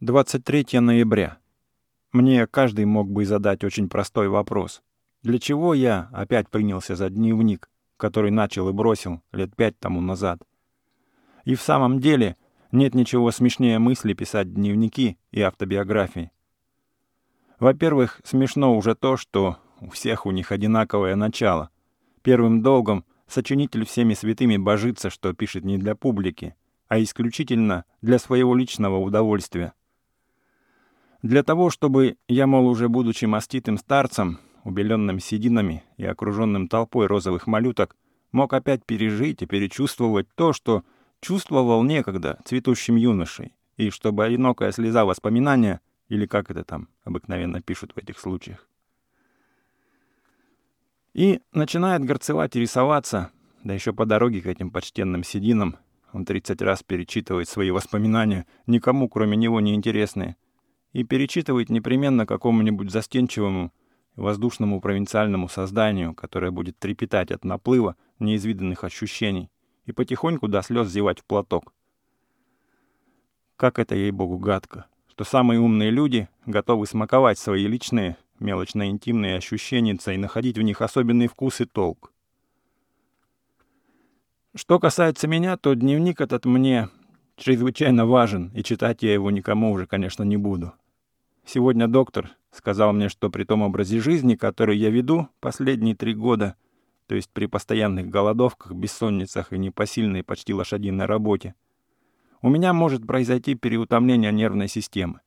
23 ноября. Мне каждый мог бы задать очень простой вопрос. Для чего я опять принялся за дневник, который начал и бросил лет пять тому назад? И в самом деле нет ничего смешнее мысли писать дневники и автобиографии. Во-первых, смешно уже то, что у всех у них одинаковое начало. Первым долгом сочинитель всеми святыми божится, что пишет не для публики, а исключительно для своего личного удовольствия. Для того, чтобы я, мол, уже будучи маститым старцем, убеленным сединами и окруженным толпой розовых малюток, мог опять пережить и перечувствовать то, что чувствовал некогда цветущим юношей, и чтобы одинокая слеза воспоминания, или как это там обыкновенно пишут в этих случаях, и начинает горцевать и рисоваться, да еще по дороге к этим почтенным сединам, он 30 раз перечитывает свои воспоминания, никому, кроме него, не интересные — и перечитывает непременно какому-нибудь застенчивому, воздушному провинциальному созданию, которое будет трепетать от наплыва неизвиданных ощущений и потихоньку до слез зевать в платок. Как это, ей-богу, гадко, что самые умные люди готовы смаковать свои личные, мелочно-интимные ощущения и находить в них особенный вкус и толк. Что касается меня, то дневник этот мне чрезвычайно важен, и читать я его никому уже, конечно, не буду. Сегодня доктор сказал мне, что при том образе жизни, который я веду последние три года, то есть при постоянных голодовках, бессонницах и непосильной почти лошадиной работе, у меня может произойти переутомление нервной системы.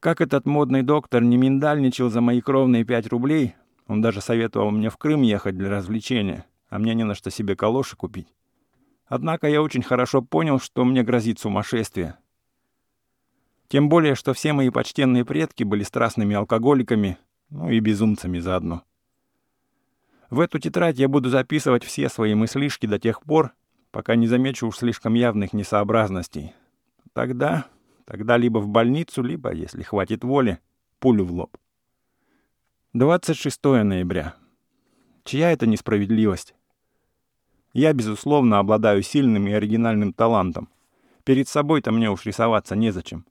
Как этот модный доктор не миндальничал за мои кровные пять рублей, он даже советовал мне в Крым ехать для развлечения, а мне не на что себе калоши купить. Однако я очень хорошо понял, что мне грозит сумасшествие. Тем более, что все мои почтенные предки были страстными алкоголиками, ну и безумцами заодно. В эту тетрадь я буду записывать все свои мыслишки до тех пор, пока не замечу уж слишком явных несообразностей. Тогда, тогда либо в больницу, либо, если хватит воли, пулю в лоб. 26 ноября. Чья это несправедливость? Я, безусловно, обладаю сильным и оригинальным талантом. Перед собой-то мне уж рисоваться незачем.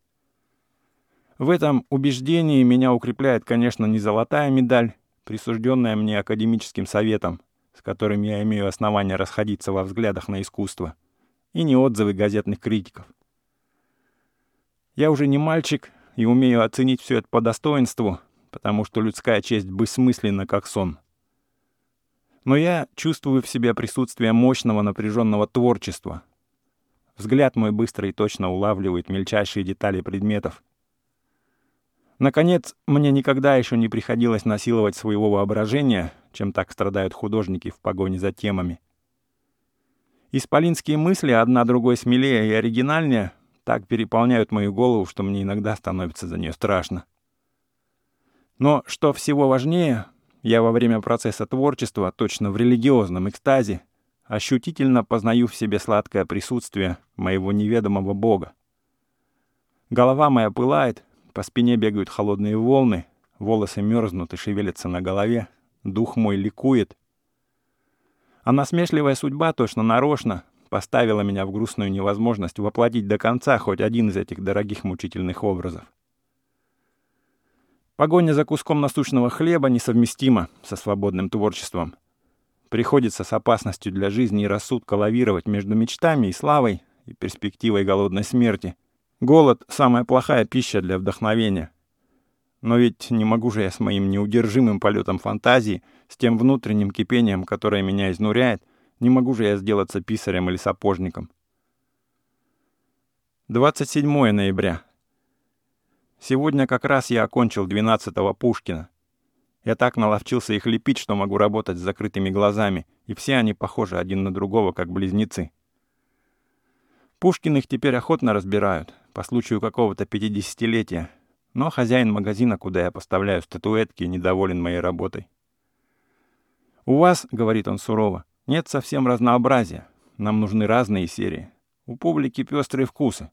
В этом убеждении меня укрепляет, конечно, не золотая медаль, присужденная мне академическим советом, с которым я имею основания расходиться во взглядах на искусство, и не отзывы газетных критиков. Я уже не мальчик и умею оценить все это по достоинству, потому что людская честь бессмысленна, как сон но я чувствую в себе присутствие мощного напряженного творчества. Взгляд мой быстро и точно улавливает мельчайшие детали предметов. Наконец, мне никогда еще не приходилось насиловать своего воображения, чем так страдают художники в погоне за темами. Исполинские мысли, одна другой смелее и оригинальнее, так переполняют мою голову, что мне иногда становится за нее страшно. Но, что всего важнее, я во время процесса творчества, точно в религиозном экстазе, ощутительно познаю в себе сладкое присутствие моего неведомого Бога. Голова моя пылает, по спине бегают холодные волны, волосы мерзнут и шевелятся на голове, дух мой ликует. А насмешливая судьба точно нарочно поставила меня в грустную невозможность воплотить до конца хоть один из этих дорогих мучительных образов. Погоня за куском насущного хлеба несовместима со свободным творчеством. Приходится с опасностью для жизни и рассудка лавировать между мечтами и славой и перспективой голодной смерти. Голод — самая плохая пища для вдохновения. Но ведь не могу же я с моим неудержимым полетом фантазии, с тем внутренним кипением, которое меня изнуряет, не могу же я сделаться писарем или сапожником. 27 ноября. Сегодня как раз я окончил 12-го Пушкина. Я так наловчился их лепить, что могу работать с закрытыми глазами, и все они похожи один на другого, как близнецы. Пушкин их теперь охотно разбирают, по случаю какого-то пятидесятилетия, но хозяин магазина, куда я поставляю статуэтки, недоволен моей работой. «У вас, — говорит он сурово, — нет совсем разнообразия. Нам нужны разные серии. У публики пестрые вкусы.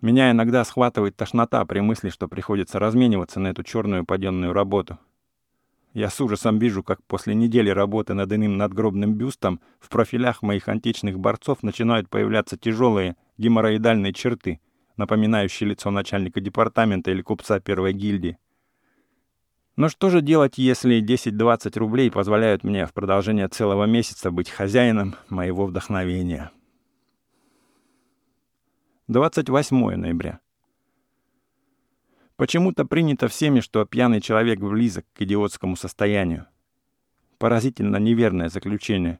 Меня иногда схватывает тошнота при мысли, что приходится размениваться на эту черную паденную работу. Я с ужасом вижу, как после недели работы над иным надгробным бюстом в профилях моих античных борцов начинают появляться тяжелые геморроидальные черты, напоминающие лицо начальника департамента или купца первой гильдии. Но что же делать, если 10-20 рублей позволяют мне в продолжение целого месяца быть хозяином моего вдохновения? 28 ноября. Почему-то принято всеми, что пьяный человек близок к идиотскому состоянию. Поразительно неверное заключение.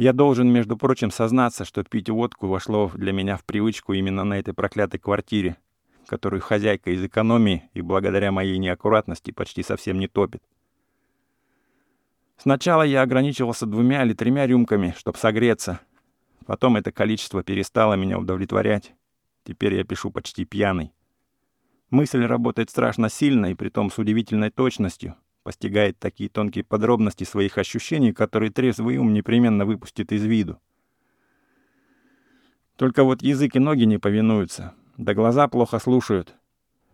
Я должен, между прочим, сознаться, что пить водку вошло для меня в привычку именно на этой проклятой квартире, которую хозяйка из экономии и благодаря моей неаккуратности почти совсем не топит. Сначала я ограничивался двумя или тремя рюмками, чтобы согреться. Потом это количество перестало меня удовлетворять. Теперь я пишу почти пьяный. Мысль работает страшно сильно и притом с удивительной точностью, постигает такие тонкие подробности своих ощущений, которые трезвый ум непременно выпустит из виду. Только вот язык и ноги не повинуются, да глаза плохо слушают.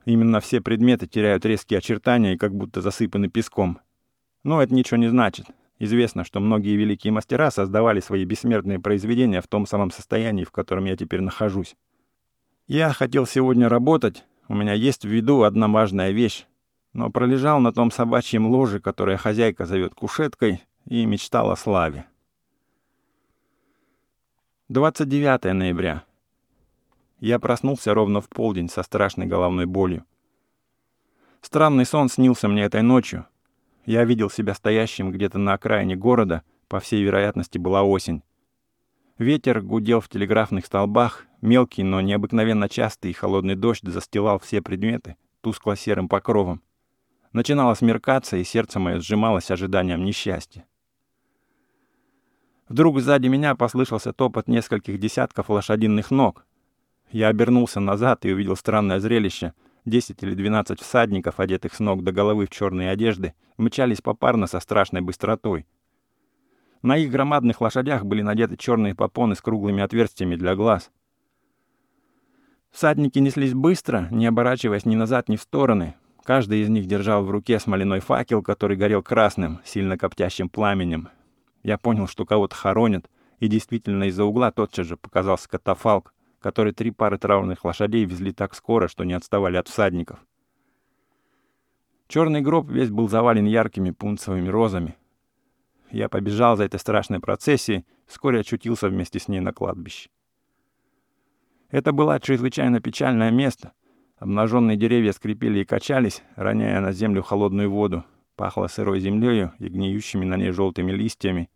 Именно все предметы теряют резкие очертания и как будто засыпаны песком. Но это ничего не значит. Известно, что многие великие мастера создавали свои бессмертные произведения в том самом состоянии, в котором я теперь нахожусь. Я хотел сегодня работать, у меня есть в виду одна важная вещь, но пролежал на том собачьем ложе, которое хозяйка зовет кушеткой, и мечтал о славе. 29 ноября. Я проснулся ровно в полдень со страшной головной болью. Странный сон снился мне этой ночью. Я видел себя стоящим где-то на окраине города, по всей вероятности была осень. Ветер гудел в телеграфных столбах, мелкий, но необыкновенно частый и холодный дождь застилал все предметы тускло-серым покровом. Начинало смеркаться, и сердце мое сжималось ожиданием несчастья. Вдруг сзади меня послышался топот нескольких десятков лошадиных ног, я обернулся назад и увидел странное зрелище. Десять или двенадцать всадников, одетых с ног до головы в черные одежды, мчались попарно со страшной быстротой. На их громадных лошадях были надеты черные попоны с круглыми отверстиями для глаз. Всадники неслись быстро, не оборачиваясь ни назад, ни в стороны. Каждый из них держал в руке смоляной факел, который горел красным, сильно коптящим пламенем. Я понял, что кого-то хоронят, и действительно из-за угла тотчас же показался катафалк, который три пары траурных лошадей везли так скоро, что не отставали от всадников. Черный гроб весь был завален яркими пунцовыми розами. Я побежал за этой страшной процессией, вскоре очутился вместе с ней на кладбище. Это было чрезвычайно печальное место. Обнаженные деревья скрипели и качались, роняя на землю холодную воду. Пахло сырой землею и гниющими на ней желтыми листьями.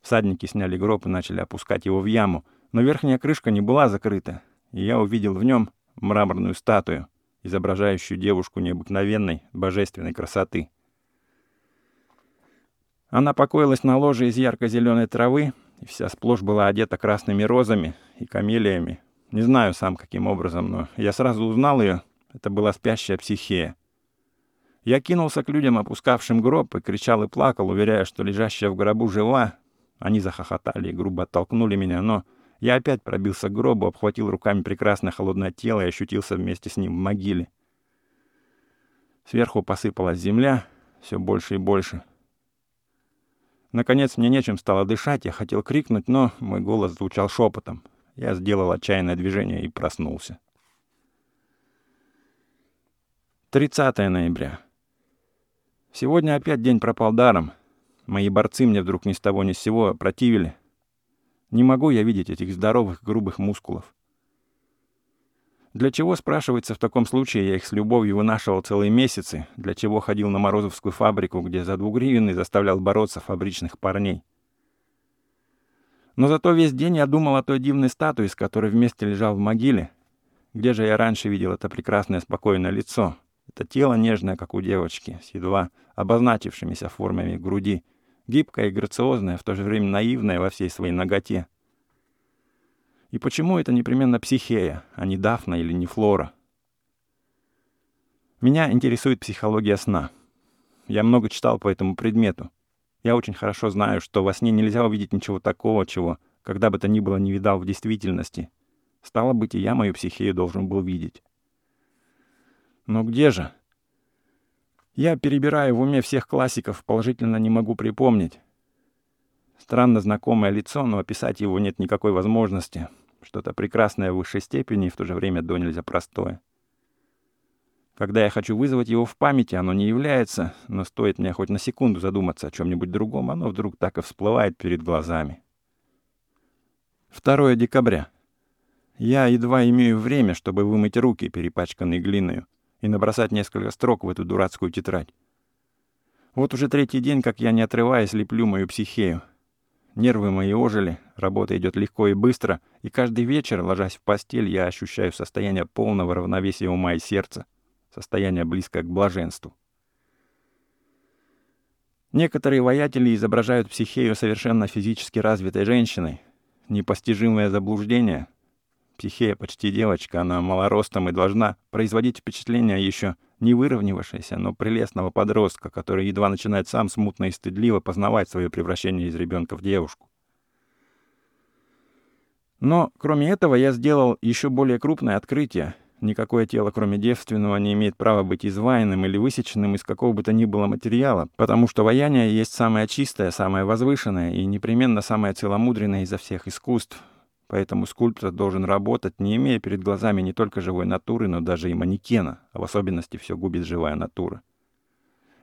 Всадники сняли гроб и начали опускать его в яму, но верхняя крышка не была закрыта, и я увидел в нем мраморную статую, изображающую девушку необыкновенной, божественной красоты. Она покоилась на ложе из ярко-зеленой травы, и вся сплошь была одета красными розами и камелиями. Не знаю сам, каким образом, но я сразу узнал ее. Это была спящая психея. Я кинулся к людям, опускавшим гроб, и кричал и плакал, уверяя, что лежащая в гробу жива. Они захохотали и грубо оттолкнули меня, но я опять пробился к гробу, обхватил руками прекрасное холодное тело и ощутился вместе с ним в могиле. Сверху посыпалась земля, все больше и больше. Наконец мне нечем стало дышать, я хотел крикнуть, но мой голос звучал шепотом. Я сделал отчаянное движение и проснулся. 30 ноября. Сегодня опять день пропал даром. Мои борцы мне вдруг ни с того ни с сего противили. Не могу я видеть этих здоровых, грубых мускулов. Для чего, спрашивается, в таком случае я их с любовью вынашивал целые месяцы, для чего ходил на Морозовскую фабрику, где за двугривенный заставлял бороться фабричных парней. Но зато весь день я думал о той дивной статуе, с которой вместе лежал в могиле. Где же я раньше видел это прекрасное спокойное лицо? Это тело нежное, как у девочки, с едва обозначившимися формами груди, гибкая и грациозная, в то же время наивная во всей своей ноготе. И почему это непременно психея, а не дафна или не флора? Меня интересует психология сна. Я много читал по этому предмету. Я очень хорошо знаю, что во сне нельзя увидеть ничего такого, чего когда бы то ни было не видал в действительности. Стало быть, и я мою психею должен был видеть. Но где же? Я перебираю в уме всех классиков, положительно не могу припомнить. Странно знакомое лицо, но описать его нет никакой возможности. Что-то прекрасное в высшей степени и в то же время до нельзя простое. Когда я хочу вызвать его в памяти, оно не является, но стоит мне хоть на секунду задуматься о чем-нибудь другом, оно вдруг так и всплывает перед глазами. 2 декабря. Я едва имею время, чтобы вымыть руки, перепачканные глиною, и набросать несколько строк в эту дурацкую тетрадь. Вот уже третий день, как я, не отрываясь, леплю мою психею. Нервы мои ожили, работа идет легко и быстро, и каждый вечер, ложась в постель, я ощущаю состояние полного равновесия ума и сердца состояние близкое к блаженству. Некоторые воятели изображают психею совершенно физически развитой женщиной. Непостижимое заблуждение. Психея почти девочка, она малоростом и должна производить впечатление еще не выровнявшегося, но прелестного подростка, который едва начинает сам смутно и стыдливо познавать свое превращение из ребенка в девушку. Но, кроме этого, я сделал еще более крупное открытие, Никакое тело, кроме девственного, не имеет права быть изваянным или высеченным из какого бы то ни было материала, потому что ваяние есть самое чистое, самое возвышенное и непременно самое целомудренное изо всех искусств. Поэтому скульптор должен работать, не имея перед глазами не только живой натуры, но даже и манекена, а в особенности все губит живая натура.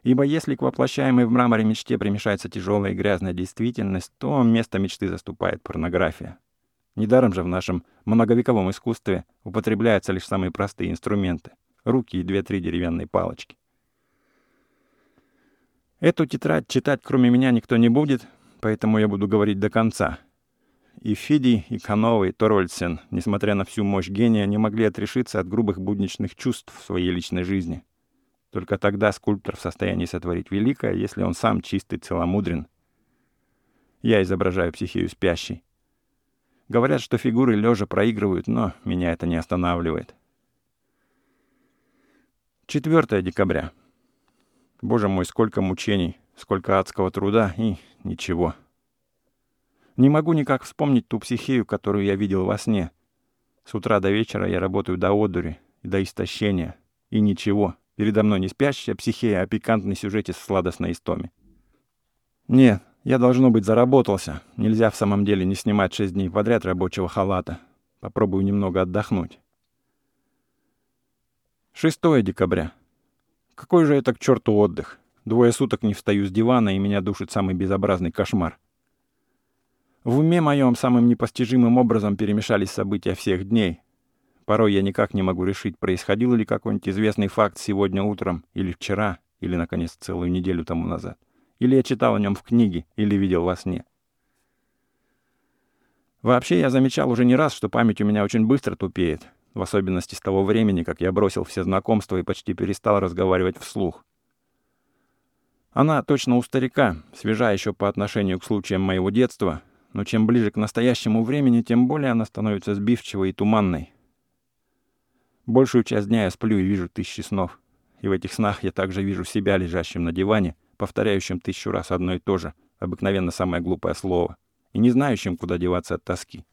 Ибо если к воплощаемой в мраморе мечте примешается тяжелая и грязная действительность, то место мечты заступает порнография. Недаром же в нашем многовековом искусстве употребляются лишь самые простые инструменты — руки и две-три деревянные палочки. Эту тетрадь читать кроме меня никто не будет, поэтому я буду говорить до конца. И Фиди, и Канова, и Торвальдсен, несмотря на всю мощь гения, не могли отрешиться от грубых будничных чувств в своей личной жизни. Только тогда скульптор в состоянии сотворить великое, если он сам чистый, целомудрен. Я изображаю психию спящей. Говорят, что фигуры лежа проигрывают, но меня это не останавливает. 4 декабря. Боже мой, сколько мучений, сколько адского труда и ничего. Не могу никак вспомнить ту психею, которую я видел во сне. С утра до вечера я работаю до одури до истощения. И ничего. Передо мной не спящая психея, а пикантный сюжете с сладостной истоме. Нет, я, должно быть, заработался. Нельзя в самом деле не снимать шесть дней подряд рабочего халата. Попробую немного отдохнуть. 6 декабря. Какой же это к черту отдых? Двое суток не встаю с дивана, и меня душит самый безобразный кошмар. В уме моем самым непостижимым образом перемешались события всех дней. Порой я никак не могу решить, происходил ли какой-нибудь известный факт сегодня утром, или вчера, или, наконец, целую неделю тому назад. Или я читал о нем в книге, или видел во сне. Вообще, я замечал уже не раз, что память у меня очень быстро тупеет, в особенности с того времени, как я бросил все знакомства и почти перестал разговаривать вслух. Она точно у старика, свежа еще по отношению к случаям моего детства, но чем ближе к настоящему времени, тем более она становится сбивчивой и туманной. Большую часть дня я сплю и вижу тысячи снов. И в этих снах я также вижу себя, лежащим на диване, повторяющим тысячу раз одно и то же, обыкновенно самое глупое слово, и не знающим, куда деваться от тоски.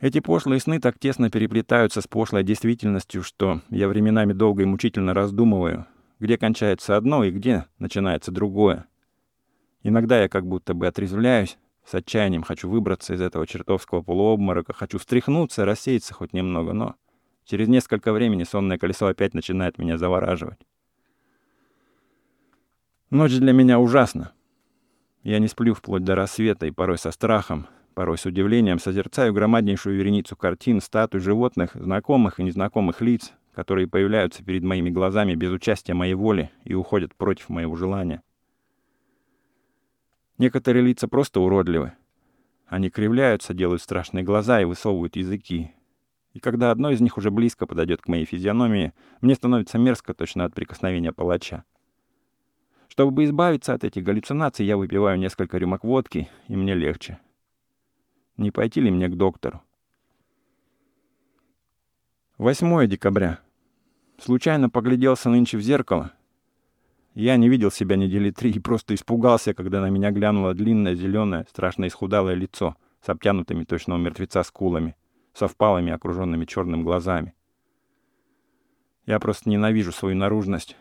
Эти пошлые сны так тесно переплетаются с пошлой действительностью, что я временами долго и мучительно раздумываю, где кончается одно и где начинается другое. Иногда я как будто бы отрезвляюсь, с отчаянием хочу выбраться из этого чертовского полуобморока, хочу встряхнуться, рассеяться хоть немного, но через несколько времени сонное колесо опять начинает меня завораживать. Ночь для меня ужасна. Я не сплю вплоть до рассвета и порой со страхом, порой с удивлением созерцаю громаднейшую вереницу картин, статуй животных, знакомых и незнакомых лиц, которые появляются перед моими глазами без участия моей воли и уходят против моего желания. Некоторые лица просто уродливы. Они кривляются, делают страшные глаза и высовывают языки. И когда одно из них уже близко подойдет к моей физиономии, мне становится мерзко точно от прикосновения палача. Чтобы избавиться от этих галлюцинаций, я выпиваю несколько рюмок водки, и мне легче. Не пойти ли мне к доктору? 8 декабря. Случайно погляделся нынче в зеркало. Я не видел себя недели три и просто испугался, когда на меня глянуло длинное, зеленое, страшно исхудалое лицо с обтянутыми точно у мертвеца скулами, со впалыми, окруженными черным глазами. Я просто ненавижу свою наружность,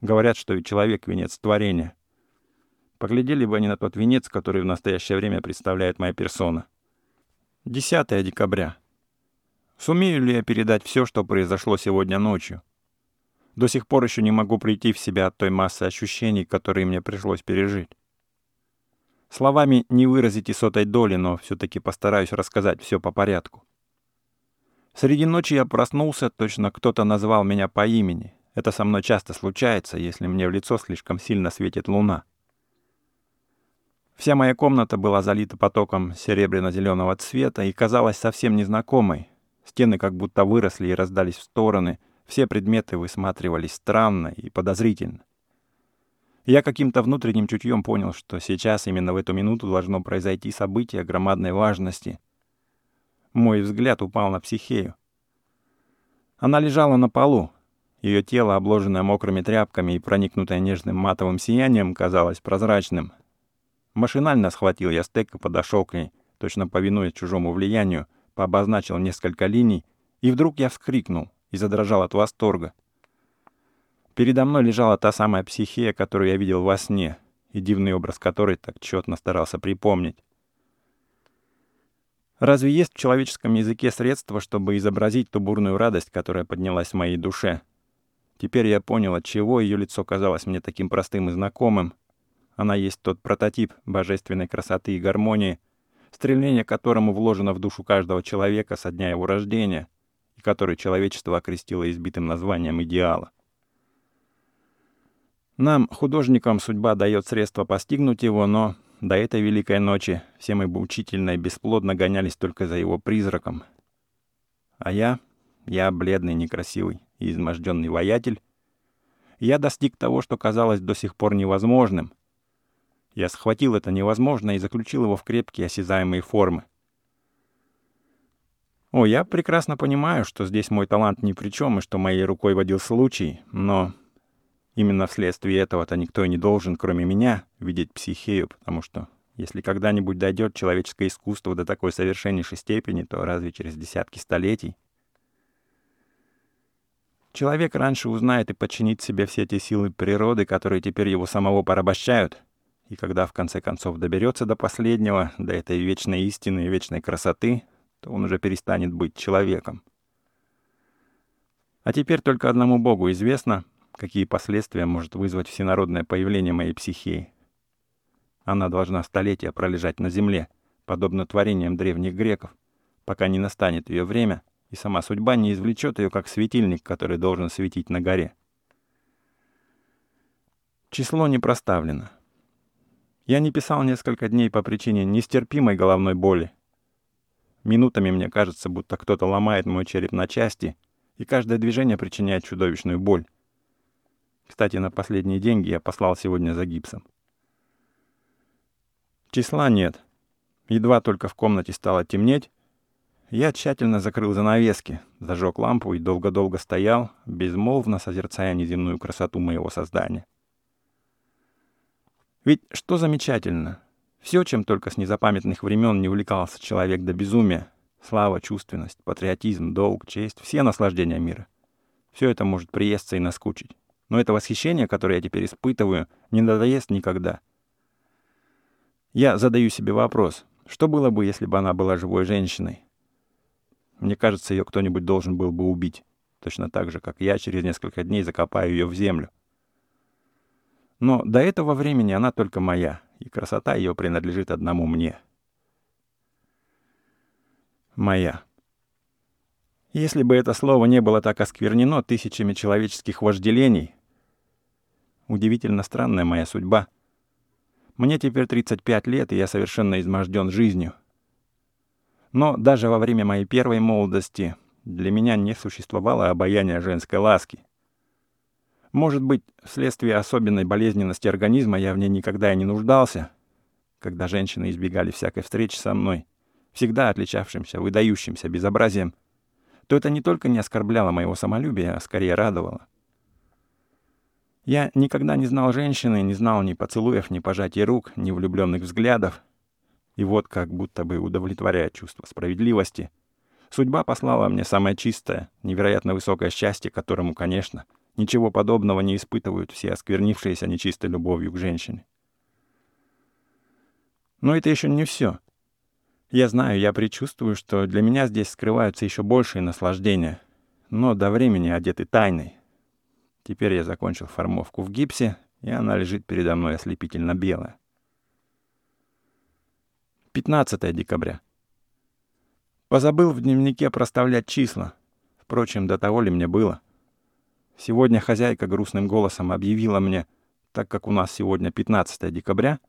Говорят, что и человек — венец творения. Поглядели бы они на тот венец, который в настоящее время представляет моя персона. 10 декабря. Сумею ли я передать все, что произошло сегодня ночью? До сих пор еще не могу прийти в себя от той массы ощущений, которые мне пришлось пережить. Словами не выразить и сотой доли, но все-таки постараюсь рассказать все по порядку. Среди ночи я проснулся, точно кто-то назвал меня по имени. Это со мной часто случается, если мне в лицо слишком сильно светит луна. Вся моя комната была залита потоком серебряно-зеленого цвета и казалась совсем незнакомой. Стены как будто выросли и раздались в стороны, все предметы высматривались странно и подозрительно. Я каким-то внутренним чутьем понял, что сейчас, именно в эту минуту, должно произойти событие громадной важности. Мой взгляд упал на психею. Она лежала на полу. Ее тело, обложенное мокрыми тряпками и проникнутое нежным матовым сиянием, казалось прозрачным, Машинально схватил я стек и подошел к ней, точно повинуясь чужому влиянию, пообозначил несколько линий, и вдруг я вскрикнул и задрожал от восторга. Передо мной лежала та самая психея, которую я видел во сне, и дивный образ которой так тщетно старался припомнить. Разве есть в человеческом языке средства, чтобы изобразить ту бурную радость, которая поднялась в моей душе? Теперь я понял, от чего ее лицо казалось мне таким простым и знакомым, она есть тот прототип божественной красоты и гармонии, стремление которому вложено в душу каждого человека со дня его рождения и который человечество окрестило избитым названием идеала. Нам, художникам, судьба дает средства постигнуть его, но до этой великой ночи все мы бы учительно и бесплодно гонялись только за его призраком. А я, я бледный, некрасивый и изможденный воятель, я достиг того, что казалось до сих пор невозможным, я схватил это невозможно и заключил его в крепкие осязаемые формы. О, я прекрасно понимаю, что здесь мой талант ни при чем и что моей рукой водил случай, но именно вследствие этого-то никто и не должен, кроме меня, видеть психею, потому что если когда-нибудь дойдет человеческое искусство до такой совершеннейшей степени, то разве через десятки столетий? Человек раньше узнает и подчинит себе все те силы природы, которые теперь его самого порабощают — и когда в конце концов доберется до последнего, до этой вечной истины и вечной красоты, то он уже перестанет быть человеком. А теперь только одному Богу известно, какие последствия может вызвать всенародное появление моей психии. Она должна столетия пролежать на земле, подобно творениям древних греков, пока не настанет ее время, и сама судьба не извлечет ее как светильник, который должен светить на горе. Число не проставлено. Я не писал несколько дней по причине нестерпимой головной боли. Минутами мне кажется, будто кто-то ломает мой череп на части, и каждое движение причиняет чудовищную боль. Кстати, на последние деньги я послал сегодня за гипсом. Числа нет. Едва только в комнате стало темнеть, я тщательно закрыл занавески, зажег лампу и долго-долго стоял, безмолвно созерцая неземную красоту моего создания. Ведь что замечательно? Все, чем только с незапамятных времен не увлекался человек до безумия, слава, чувственность, патриотизм, долг, честь, все наслаждения мира. Все это может приесться и наскучить. Но это восхищение, которое я теперь испытываю, не надоест никогда. Я задаю себе вопрос, что было бы, если бы она была живой женщиной? Мне кажется, ее кто-нибудь должен был бы убить. Точно так же, как я через несколько дней закопаю ее в землю. Но до этого времени она только моя, и красота ее принадлежит одному мне. Моя. Если бы это слово не было так осквернено тысячами человеческих вожделений, удивительно странная моя судьба. Мне теперь 35 лет, и я совершенно изможден жизнью. Но даже во время моей первой молодости для меня не существовало обаяния женской ласки. Может быть, вследствие особенной болезненности организма я в ней никогда и не нуждался, когда женщины избегали всякой встречи со мной, всегда отличавшимся, выдающимся безобразием, то это не только не оскорбляло моего самолюбия, а скорее радовало. Я никогда не знал женщины, не знал ни поцелуев, ни пожатий рук, ни влюбленных взглядов. И вот как будто бы удовлетворяя чувство справедливости, судьба послала мне самое чистое, невероятно высокое счастье, которому, конечно, — Ничего подобного не испытывают все осквернившиеся нечистой любовью к женщине. Но это еще не все. Я знаю, я предчувствую, что для меня здесь скрываются еще большие наслаждения, но до времени одеты тайной. Теперь я закончил формовку в гипсе, и она лежит передо мной ослепительно белая. 15 декабря. Позабыл в дневнике проставлять числа. Впрочем, до того ли мне было? Сегодня хозяйка грустным голосом объявила мне, так как у нас сегодня 15 декабря,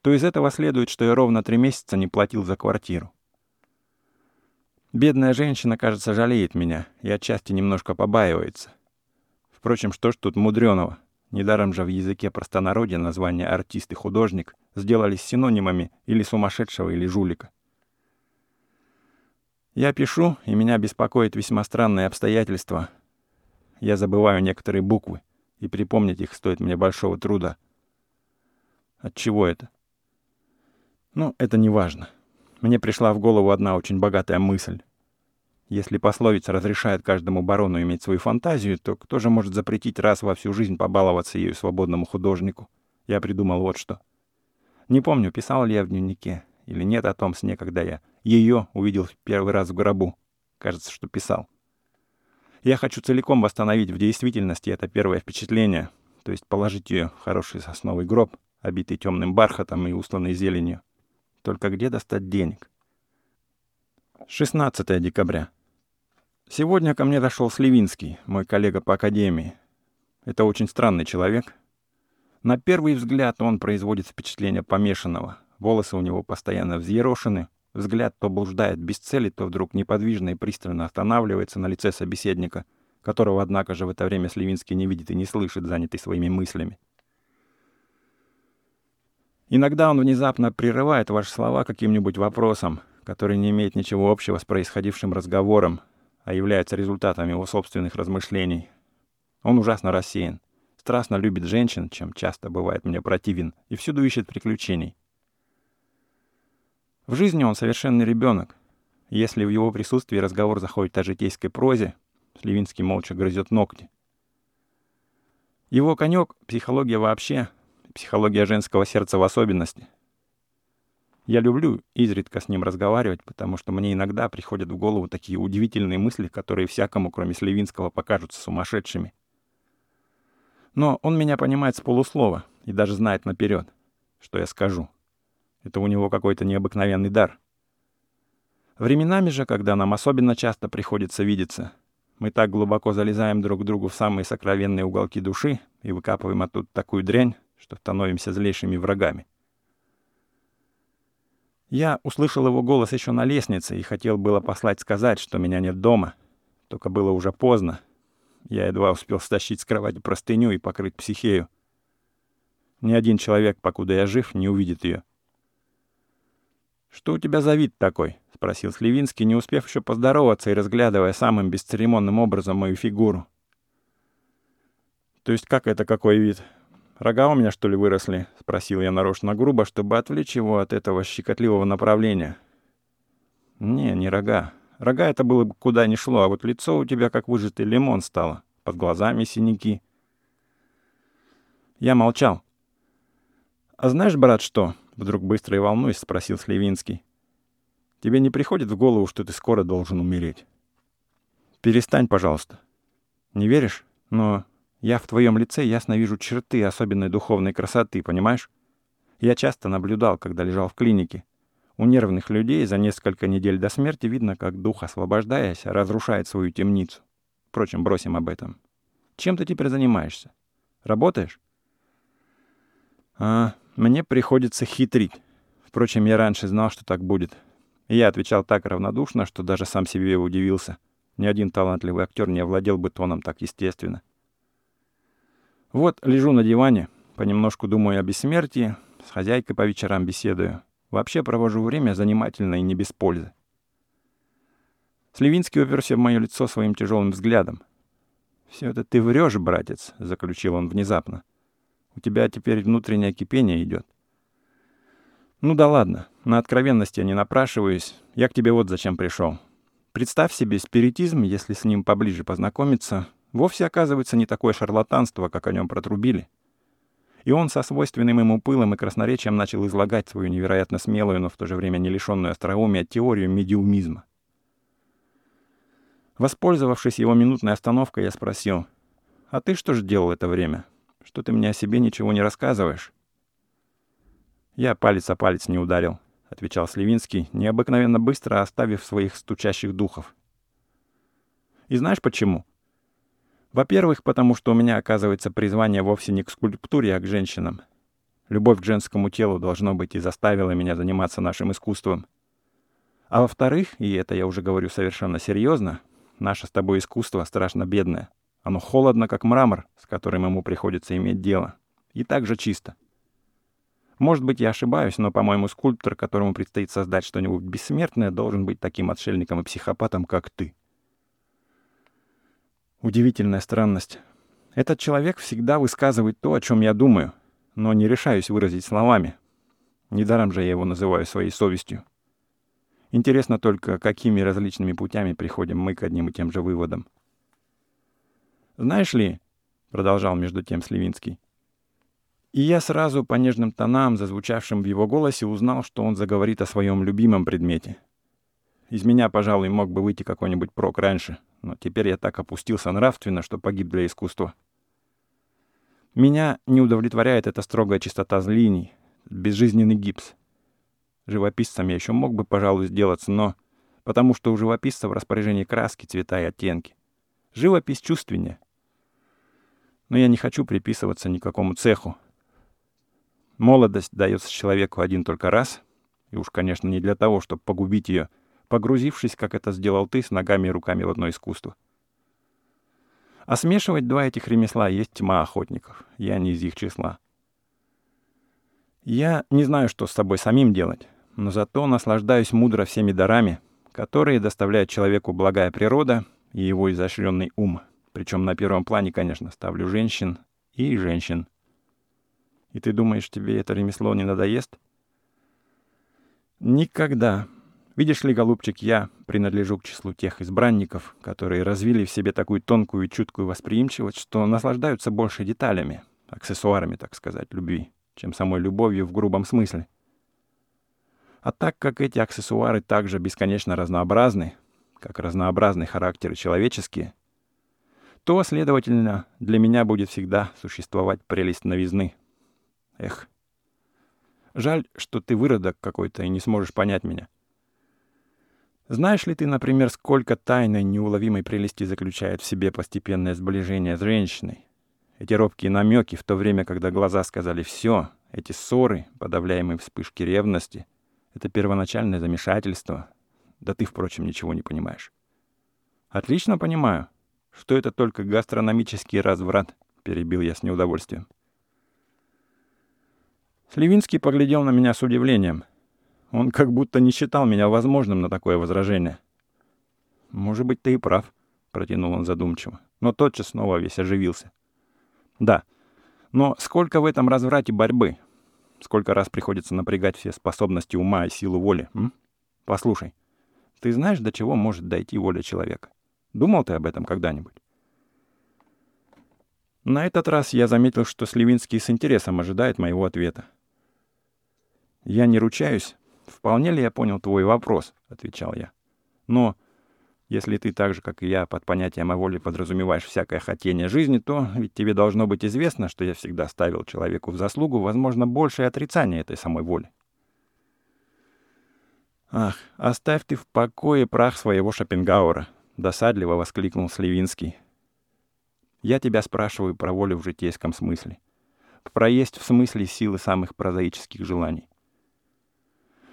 то из этого следует, что я ровно три месяца не платил за квартиру. Бедная женщина, кажется, жалеет меня и отчасти немножко побаивается. Впрочем, что ж тут мудреного? Недаром же в языке простонародья названия артист и художник сделались синонимами или сумасшедшего, или жулика. Я пишу, и меня беспокоит весьма странные обстоятельства. Я забываю некоторые буквы, и припомнить их стоит мне большого труда. От чего это? Ну, это не важно. Мне пришла в голову одна очень богатая мысль. Если пословица разрешает каждому барону иметь свою фантазию, то кто же может запретить раз во всю жизнь побаловаться ею свободному художнику? Я придумал вот что. Не помню, писал ли я в дневнике или нет о том сне, когда я ее увидел в первый раз в гробу. Кажется, что писал. Я хочу целиком восстановить в действительности это первое впечатление, то есть положить ее в хороший сосновый гроб, обитый темным бархатом и устланный зеленью. Только где достать денег? 16 декабря. Сегодня ко мне дошел Сливинский, мой коллега по академии. Это очень странный человек. На первый взгляд он производит впечатление помешанного. Волосы у него постоянно взъерошены, взгляд то блуждает без цели, то вдруг неподвижно и пристально останавливается на лице собеседника, которого, однако же, в это время Сливинский не видит и не слышит, занятый своими мыслями. Иногда он внезапно прерывает ваши слова каким-нибудь вопросом, который не имеет ничего общего с происходившим разговором, а является результатом его собственных размышлений. Он ужасно рассеян, страстно любит женщин, чем часто бывает мне противен, и всюду ищет приключений. В жизни он совершенный ребенок. Если в его присутствии разговор заходит о житейской прозе, Сливинский молча грызет ногти. Его конек — психология вообще, психология женского сердца в особенности — я люблю изредка с ним разговаривать, потому что мне иногда приходят в голову такие удивительные мысли, которые всякому, кроме Сливинского, покажутся сумасшедшими. Но он меня понимает с полуслова и даже знает наперед, что я скажу. Это у него какой-то необыкновенный дар. Временами же, когда нам особенно часто приходится видеться, мы так глубоко залезаем друг к другу в самые сокровенные уголки души и выкапываем оттуда такую дрянь, что становимся злейшими врагами. Я услышал его голос еще на лестнице и хотел было послать сказать, что меня нет дома. Только было уже поздно. Я едва успел стащить с кровати простыню и покрыть психею. Ни один человек, покуда я жив, не увидит ее. «Что у тебя за вид такой?» — спросил Сливинский, не успев еще поздороваться и разглядывая самым бесцеремонным образом мою фигуру. «То есть как это какой вид?» «Рога у меня, что ли, выросли?» — спросил я нарочно грубо, чтобы отвлечь его от этого щекотливого направления. «Не, не рога. Рога это было бы куда ни шло, а вот лицо у тебя как выжатый лимон стало, под глазами синяки». Я молчал. «А знаешь, брат, что?» — вдруг быстро и волнуясь спросил Сливинский. «Тебе не приходит в голову, что ты скоро должен умереть?» «Перестань, пожалуйста. Не веришь? Но я в твоем лице ясно вижу черты особенной духовной красоты, понимаешь? Я часто наблюдал, когда лежал в клинике. У нервных людей за несколько недель до смерти видно, как дух, освобождаясь, разрушает свою темницу. Впрочем, бросим об этом. Чем ты теперь занимаешься? Работаешь? А, мне приходится хитрить. Впрочем, я раньше знал, что так будет. И я отвечал так равнодушно, что даже сам себе удивился. Ни один талантливый актер не овладел бы тоном так естественно. Вот лежу на диване, понемножку думаю о бессмертии, с хозяйкой по вечерам беседую. Вообще провожу время занимательно и не без пользы. Сливинский уперся в мое лицо своим тяжелым взглядом. «Все это ты врешь, братец», — заключил он внезапно. «У тебя теперь внутреннее кипение идет». «Ну да ладно, на откровенность я не напрашиваюсь. Я к тебе вот зачем пришел. Представь себе спиритизм, если с ним поближе познакомиться, вовсе оказывается не такое шарлатанство, как о нем протрубили. И он со свойственным ему пылом и красноречием начал излагать свою невероятно смелую, но в то же время не лишенную остроумия теорию медиумизма. Воспользовавшись его минутной остановкой, я спросил, «А ты что же делал это время? Что ты мне о себе ничего не рассказываешь?» «Я палец о палец не ударил», — отвечал Сливинский, необыкновенно быстро оставив своих стучащих духов. «И знаешь почему?» Во-первых, потому что у меня оказывается призвание вовсе не к скульптуре, а к женщинам. Любовь к женскому телу, должно быть, и заставила меня заниматься нашим искусством. А во-вторых, и это я уже говорю совершенно серьезно, наше с тобой искусство страшно бедное. Оно холодно, как мрамор, с которым ему приходится иметь дело. И также чисто. Может быть, я ошибаюсь, но, по-моему, скульптор, которому предстоит создать что-нибудь бессмертное, должен быть таким отшельником и психопатом, как ты. Удивительная странность. Этот человек всегда высказывает то, о чем я думаю, но не решаюсь выразить словами. Недаром же я его называю своей совестью. Интересно только, какими различными путями приходим мы к одним и тем же выводам. «Знаешь ли», — продолжал между тем Сливинский, и я сразу по нежным тонам, зазвучавшим в его голосе, узнал, что он заговорит о своем любимом предмете. Из меня, пожалуй, мог бы выйти какой-нибудь прок раньше, но теперь я так опустился нравственно, что погиб для искусства. Меня не удовлетворяет эта строгая чистота линий, безжизненный гипс. Живописцем я еще мог бы, пожалуй, сделаться, но потому что у живописца в распоряжении краски, цвета и оттенки. Живопись чувственнее. Но я не хочу приписываться никакому цеху. Молодость дается человеку один только раз, и уж, конечно, не для того, чтобы погубить ее, погрузившись, как это сделал ты, с ногами и руками в одно искусство. А смешивать два этих ремесла есть тьма охотников. Я не из их числа. Я не знаю, что с собой самим делать но зато наслаждаюсь мудро всеми дарами, которые доставляет человеку благая природа и его изощренный ум. Причем на первом плане, конечно, ставлю женщин и женщин. И ты думаешь, тебе это ремесло не надоест? Никогда. Видишь ли, голубчик, я принадлежу к числу тех избранников, которые развили в себе такую тонкую и чуткую восприимчивость, что наслаждаются больше деталями, аксессуарами, так сказать, любви, чем самой любовью в грубом смысле. А так как эти аксессуары также бесконечно разнообразны, как разнообразны характеры человеческие, то, следовательно, для меня будет всегда существовать прелесть новизны. Эх. Жаль, что ты выродок какой-то и не сможешь понять меня. Знаешь ли ты, например, сколько тайной неуловимой прелести заключает в себе постепенное сближение с женщиной? Эти робкие намеки в то время, когда глаза сказали «все», эти ссоры, подавляемые вспышки ревности — это первоначальное замешательство. Да ты, впрочем, ничего не понимаешь. Отлично понимаю, что это только гастрономический разврат, перебил я с неудовольствием. Сливинский поглядел на меня с удивлением. Он как будто не считал меня возможным на такое возражение. «Может быть, ты и прав», — протянул он задумчиво, но тотчас снова весь оживился. «Да, но сколько в этом разврате борьбы? Сколько раз приходится напрягать все способности ума и силу воли, м? Послушай, ты знаешь, до чего может дойти воля человека? Думал ты об этом когда-нибудь? На этот раз я заметил, что Сливинский с интересом ожидает моего ответа. «Я не ручаюсь. Вполне ли я понял твой вопрос?» — отвечал я. «Но если ты так же, как и я, под понятием о воле подразумеваешь всякое хотение жизни, то ведь тебе должно быть известно, что я всегда ставил человеку в заслугу, возможно, большее отрицание этой самой воли. «Ах, оставь ты в покое прах своего Шопенгауэра», — досадливо воскликнул Сливинский. «Я тебя спрашиваю про волю в житейском смысле. Про есть в смысле силы самых прозаических желаний.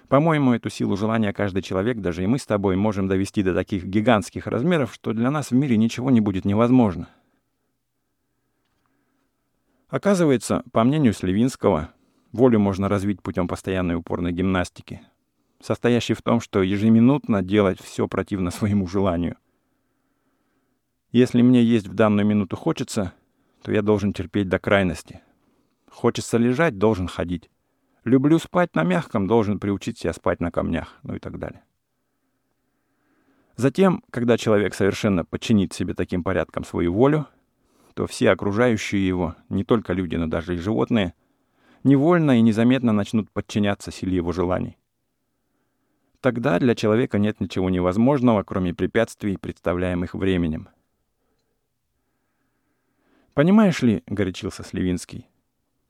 По-моему, эту силу желания каждый человек, даже и мы с тобой, можем довести до таких гигантских размеров, что для нас в мире ничего не будет невозможно. Оказывается, по мнению Сливинского, волю можно развить путем постоянной упорной гимнастики, состоящей в том, что ежеминутно делать все противно своему желанию. Если мне есть в данную минуту хочется, то я должен терпеть до крайности. Хочется лежать, должен ходить. Люблю спать на мягком, должен приучить себя спать на камнях, ну и так далее. Затем, когда человек совершенно подчинит себе таким порядком свою волю, то все окружающие его, не только люди, но даже и животные, невольно и незаметно начнут подчиняться силе его желаний. Тогда для человека нет ничего невозможного, кроме препятствий, представляемых временем. «Понимаешь ли, — горячился Сливинский, —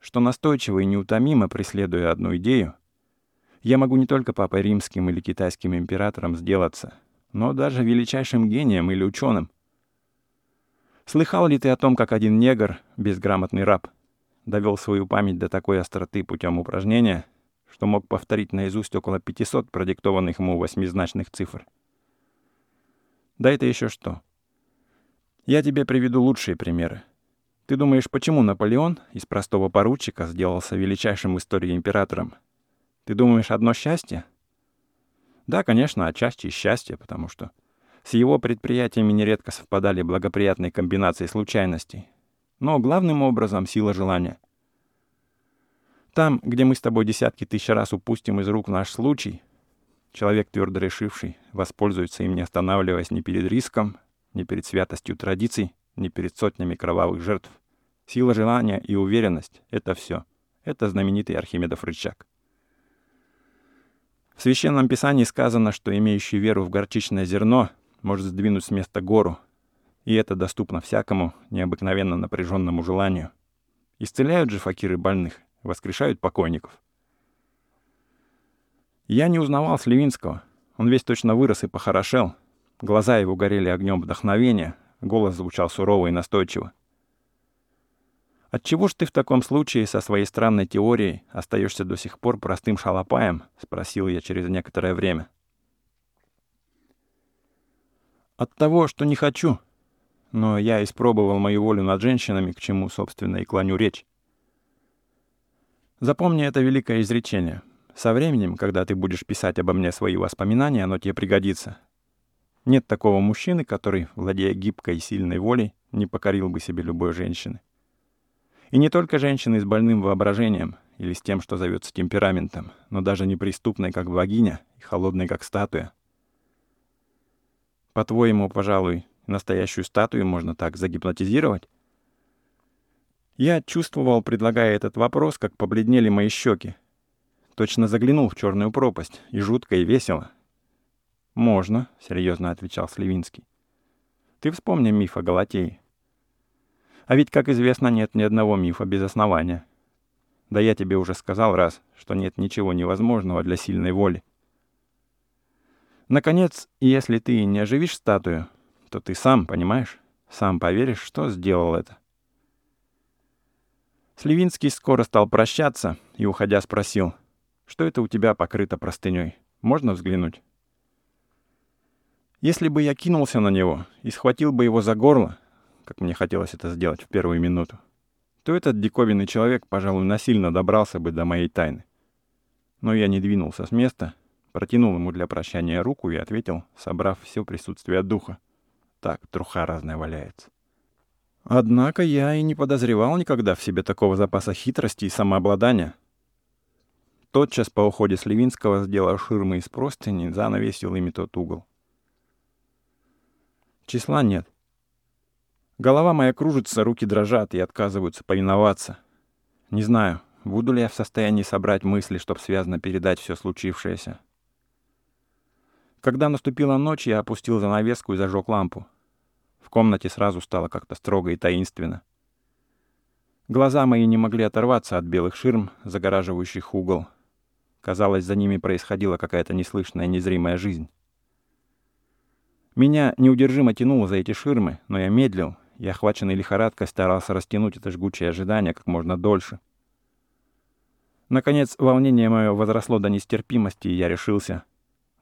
что настойчиво и неутомимо преследуя одну идею, я могу не только папой римским или китайским императором сделаться, но даже величайшим гением или ученым. Слыхал ли ты о том, как один негр, безграмотный раб, довел свою память до такой остроты путем упражнения, что мог повторить наизусть около 500 продиктованных ему восьмизначных цифр? Да это еще что? Я тебе приведу лучшие примеры. Ты думаешь, почему Наполеон из простого поручика сделался величайшим в истории императором? Ты думаешь, одно счастье? Да, конечно, отчасти счастье, потому что с его предприятиями нередко совпадали благоприятные комбинации случайностей. Но главным образом сила желания. Там, где мы с тобой десятки тысяч раз упустим из рук наш случай, человек, твердо решивший, воспользуется им, не останавливаясь ни перед риском, ни перед святостью традиций, ни перед сотнями кровавых жертв. Сила желания и уверенность — это все. Это знаменитый Архимедов рычаг. В Священном Писании сказано, что имеющий веру в горчичное зерно может сдвинуть с места гору, и это доступно всякому необыкновенно напряженному желанию. Исцеляют же факиры больных, воскрешают покойников. Я не узнавал Сливинского. Он весь точно вырос и похорошел. Глаза его горели огнем вдохновения, голос звучал сурово и настойчиво. «Отчего ж ты в таком случае со своей странной теорией остаешься до сих пор простым шалопаем?» — спросил я через некоторое время. «От того, что не хочу. Но я испробовал мою волю над женщинами, к чему, собственно, и клоню речь. Запомни это великое изречение. Со временем, когда ты будешь писать обо мне свои воспоминания, оно тебе пригодится. Нет такого мужчины, который, владея гибкой и сильной волей, не покорил бы себе любой женщины. И не только женщины с больным воображением или с тем, что зовется темпераментом, но даже неприступной, как богиня, и холодной, как статуя. По-твоему, пожалуй, настоящую статую можно так загипнотизировать? Я чувствовал, предлагая этот вопрос, как побледнели мои щеки. Точно заглянул в черную пропасть, и жутко, и весело. «Можно», — серьезно отвечал Сливинский. «Ты вспомни миф о Галатее. А ведь, как известно, нет ни одного мифа без основания. Да я тебе уже сказал раз, что нет ничего невозможного для сильной воли. Наконец, если ты не оживишь статую, то ты сам, понимаешь, сам поверишь, что сделал это. Сливинский скоро стал прощаться и, уходя, спросил, что это у тебя покрыто простыней. Можно взглянуть? Если бы я кинулся на него и схватил бы его за горло, как мне хотелось это сделать в первую минуту, то этот диковинный человек, пожалуй, насильно добрался бы до моей тайны. Но я не двинулся с места, протянул ему для прощания руку и ответил, собрав все присутствие духа. Так, труха разная валяется. Однако я и не подозревал никогда в себе такого запаса хитрости и самообладания. Тотчас по уходе Сливинского сделал ширмы из простыни, занавесил ими тот угол. Числа нет. Голова моя кружится, руки дрожат и отказываются повиноваться. Не знаю, буду ли я в состоянии собрать мысли, чтобы связно передать все случившееся. Когда наступила ночь, я опустил занавеску и зажег лампу. В комнате сразу стало как-то строго и таинственно. Глаза мои не могли оторваться от белых ширм, загораживающих угол. Казалось, за ними происходила какая-то неслышная, незримая жизнь. Меня неудержимо тянуло за эти ширмы, но я медлил и, охваченный лихорадкой, старался растянуть это жгучее ожидание как можно дольше. Наконец, волнение мое возросло до нестерпимости, и я решился.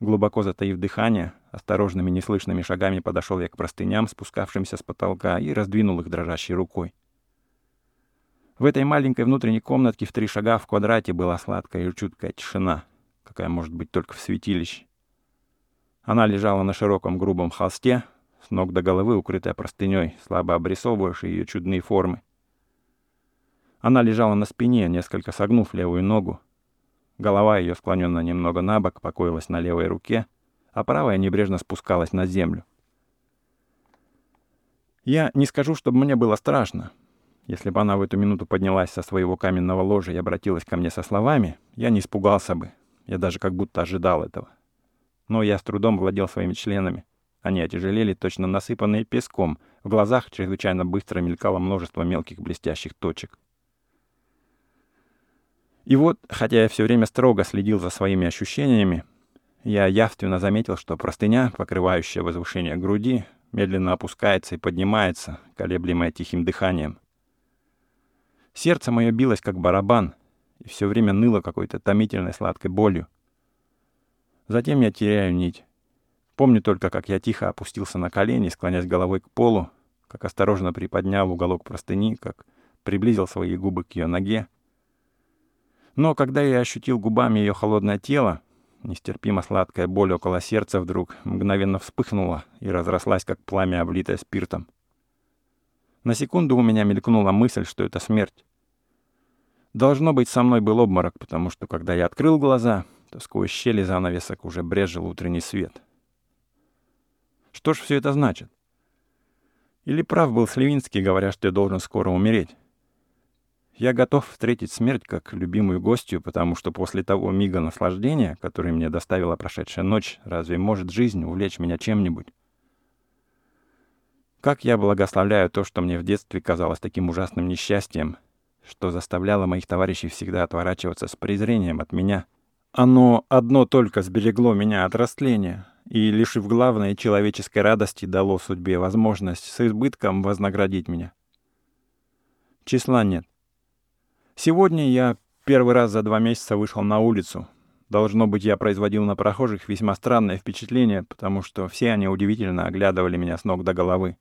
Глубоко затаив дыхание, осторожными неслышными шагами подошел я к простыням, спускавшимся с потолка, и раздвинул их дрожащей рукой. В этой маленькой внутренней комнатке в три шага в квадрате была сладкая и чуткая тишина, какая может быть только в святилище. Она лежала на широком грубом холсте, с ног до головы укрытая простыней, слабо обрисовывавшей ее чудные формы. Она лежала на спине, несколько согнув левую ногу. Голова ее, склоненная немного на бок, покоилась на левой руке, а правая небрежно спускалась на землю. Я не скажу, чтобы мне было страшно. Если бы она в эту минуту поднялась со своего каменного ложа и обратилась ко мне со словами, я не испугался бы. Я даже как будто ожидал этого. Но я с трудом владел своими членами. Они отяжелели, точно насыпанные песком. В глазах чрезвычайно быстро мелькало множество мелких блестящих точек. И вот, хотя я все время строго следил за своими ощущениями, я явственно заметил, что простыня, покрывающая возвышение груди, медленно опускается и поднимается, колеблемая тихим дыханием. Сердце мое билось, как барабан, и все время ныло какой-то томительной сладкой болью. Затем я теряю нить. Помню только, как я тихо опустился на колени, склонясь головой к полу, как осторожно приподнял уголок простыни, как приблизил свои губы к ее ноге. Но когда я ощутил губами ее холодное тело, нестерпимо сладкая боль около сердца вдруг мгновенно вспыхнула и разрослась, как пламя, облитое спиртом. На секунду у меня мелькнула мысль, что это смерть. Должно быть, со мной был обморок, потому что, когда я открыл глаза, то сквозь щели занавесок уже брежил утренний свет. Что ж все это значит? Или прав был Сливинский, говоря, что я должен скоро умереть? Я готов встретить смерть как любимую гостью, потому что после того мига наслаждения, который мне доставила прошедшая ночь, разве может жизнь увлечь меня чем-нибудь? Как я благословляю то, что мне в детстве казалось таким ужасным несчастьем, что заставляло моих товарищей всегда отворачиваться с презрением от меня. Оно одно только сберегло меня от растления и, лишив главной человеческой радости, дало судьбе возможность с избытком вознаградить меня. Числа нет. Сегодня я первый раз за два месяца вышел на улицу. Должно быть, я производил на прохожих весьма странное впечатление, потому что все они удивительно оглядывали меня с ног до головы.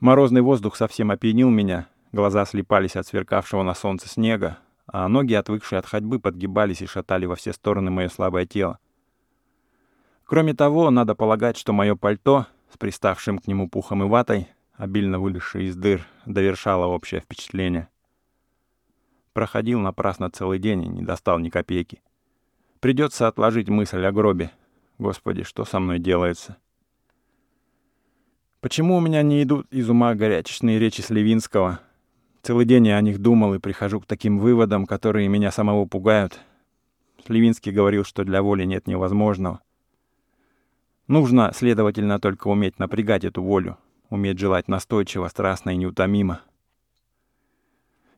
Морозный воздух совсем опьянил меня, глаза слепались от сверкавшего на солнце снега, а ноги, отвыкшие от ходьбы, подгибались и шатали во все стороны мое слабое тело. Кроме того, надо полагать, что мое пальто, с приставшим к нему пухом и ватой, обильно вылезшее из дыр, довершало общее впечатление. Проходил напрасно целый день и не достал ни копейки. Придется отложить мысль о гробе. Господи, что со мной делается? Почему у меня не идут из ума горячечные речи Сливинского? Целый день я о них думал и прихожу к таким выводам, которые меня самого пугают. Сливинский говорил, что для воли нет невозможного. Нужно, следовательно, только уметь напрягать эту волю, уметь желать настойчиво, страстно и неутомимо.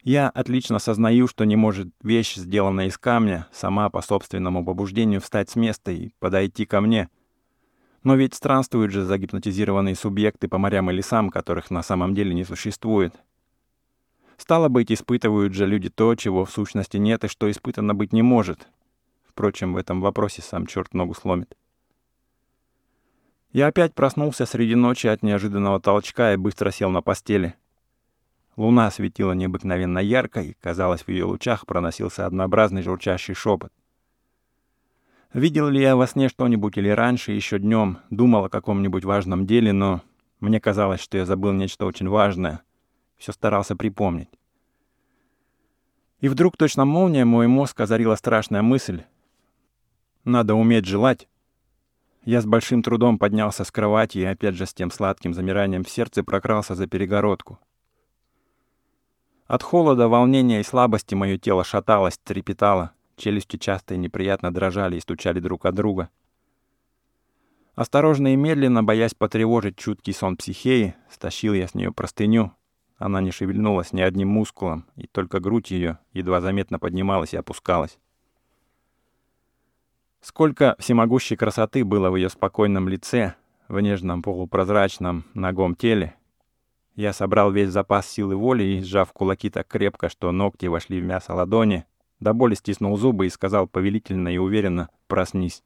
Я отлично сознаю, что не может вещь, сделанная из камня, сама по собственному побуждению встать с места и подойти ко мне — но ведь странствуют же загипнотизированные субъекты по морям и лесам, которых на самом деле не существует. Стало быть, испытывают же люди то, чего в сущности нет и что испытано быть не может. Впрочем, в этом вопросе сам черт ногу сломит. Я опять проснулся среди ночи от неожиданного толчка и быстро сел на постели. Луна светила необыкновенно ярко, и, казалось, в ее лучах проносился однообразный журчащий шепот. Видел ли я во сне что-нибудь или раньше, еще днем, думал о каком-нибудь важном деле, но мне казалось, что я забыл нечто очень важное. Все старался припомнить. И вдруг точно молния мой мозг озарила страшная мысль. Надо уметь желать. Я с большим трудом поднялся с кровати и опять же с тем сладким замиранием в сердце прокрался за перегородку. От холода, волнения и слабости мое тело шаталось, трепетало. Челюсти часто и неприятно дрожали и стучали друг от друга. Осторожно и медленно, боясь потревожить чуткий сон психеи, стащил я с нее простыню. Она не шевельнулась ни одним мускулом, и только грудь ее едва заметно поднималась и опускалась. Сколько всемогущей красоты было в ее спокойном лице, в нежном полупрозрачном ногом теле. Я собрал весь запас силы воли и, сжав кулаки так крепко, что ногти вошли в мясо ладони, до боли стиснул зубы и сказал повелительно и уверенно «проснись».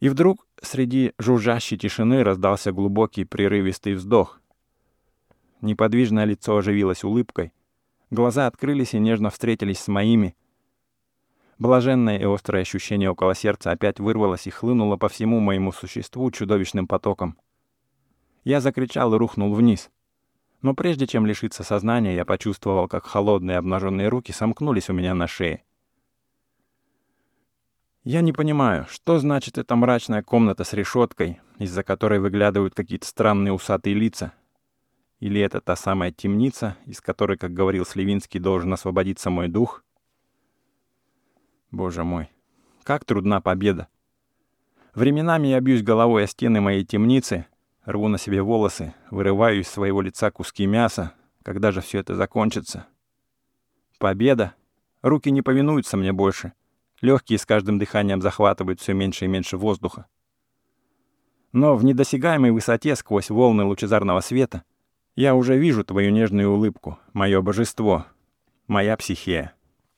И вдруг среди жужжащей тишины раздался глубокий прерывистый вздох. Неподвижное лицо оживилось улыбкой. Глаза открылись и нежно встретились с моими. Блаженное и острое ощущение около сердца опять вырвалось и хлынуло по всему моему существу чудовищным потоком. Я закричал и рухнул вниз — но прежде чем лишиться сознания, я почувствовал, как холодные обнаженные руки сомкнулись у меня на шее. Я не понимаю, что значит эта мрачная комната с решеткой, из-за которой выглядывают какие-то странные усатые лица. Или это та самая темница, из которой, как говорил Сливинский, должен освободиться мой дух? Боже мой, как трудна победа. Временами я бьюсь головой о стены моей темницы, рву на себе волосы, вырываю из своего лица куски мяса. Когда же все это закончится? Победа. Руки не повинуются мне больше. Легкие с каждым дыханием захватывают все меньше и меньше воздуха. Но в недосягаемой высоте сквозь волны лучезарного света я уже вижу твою нежную улыбку, мое божество, моя психея.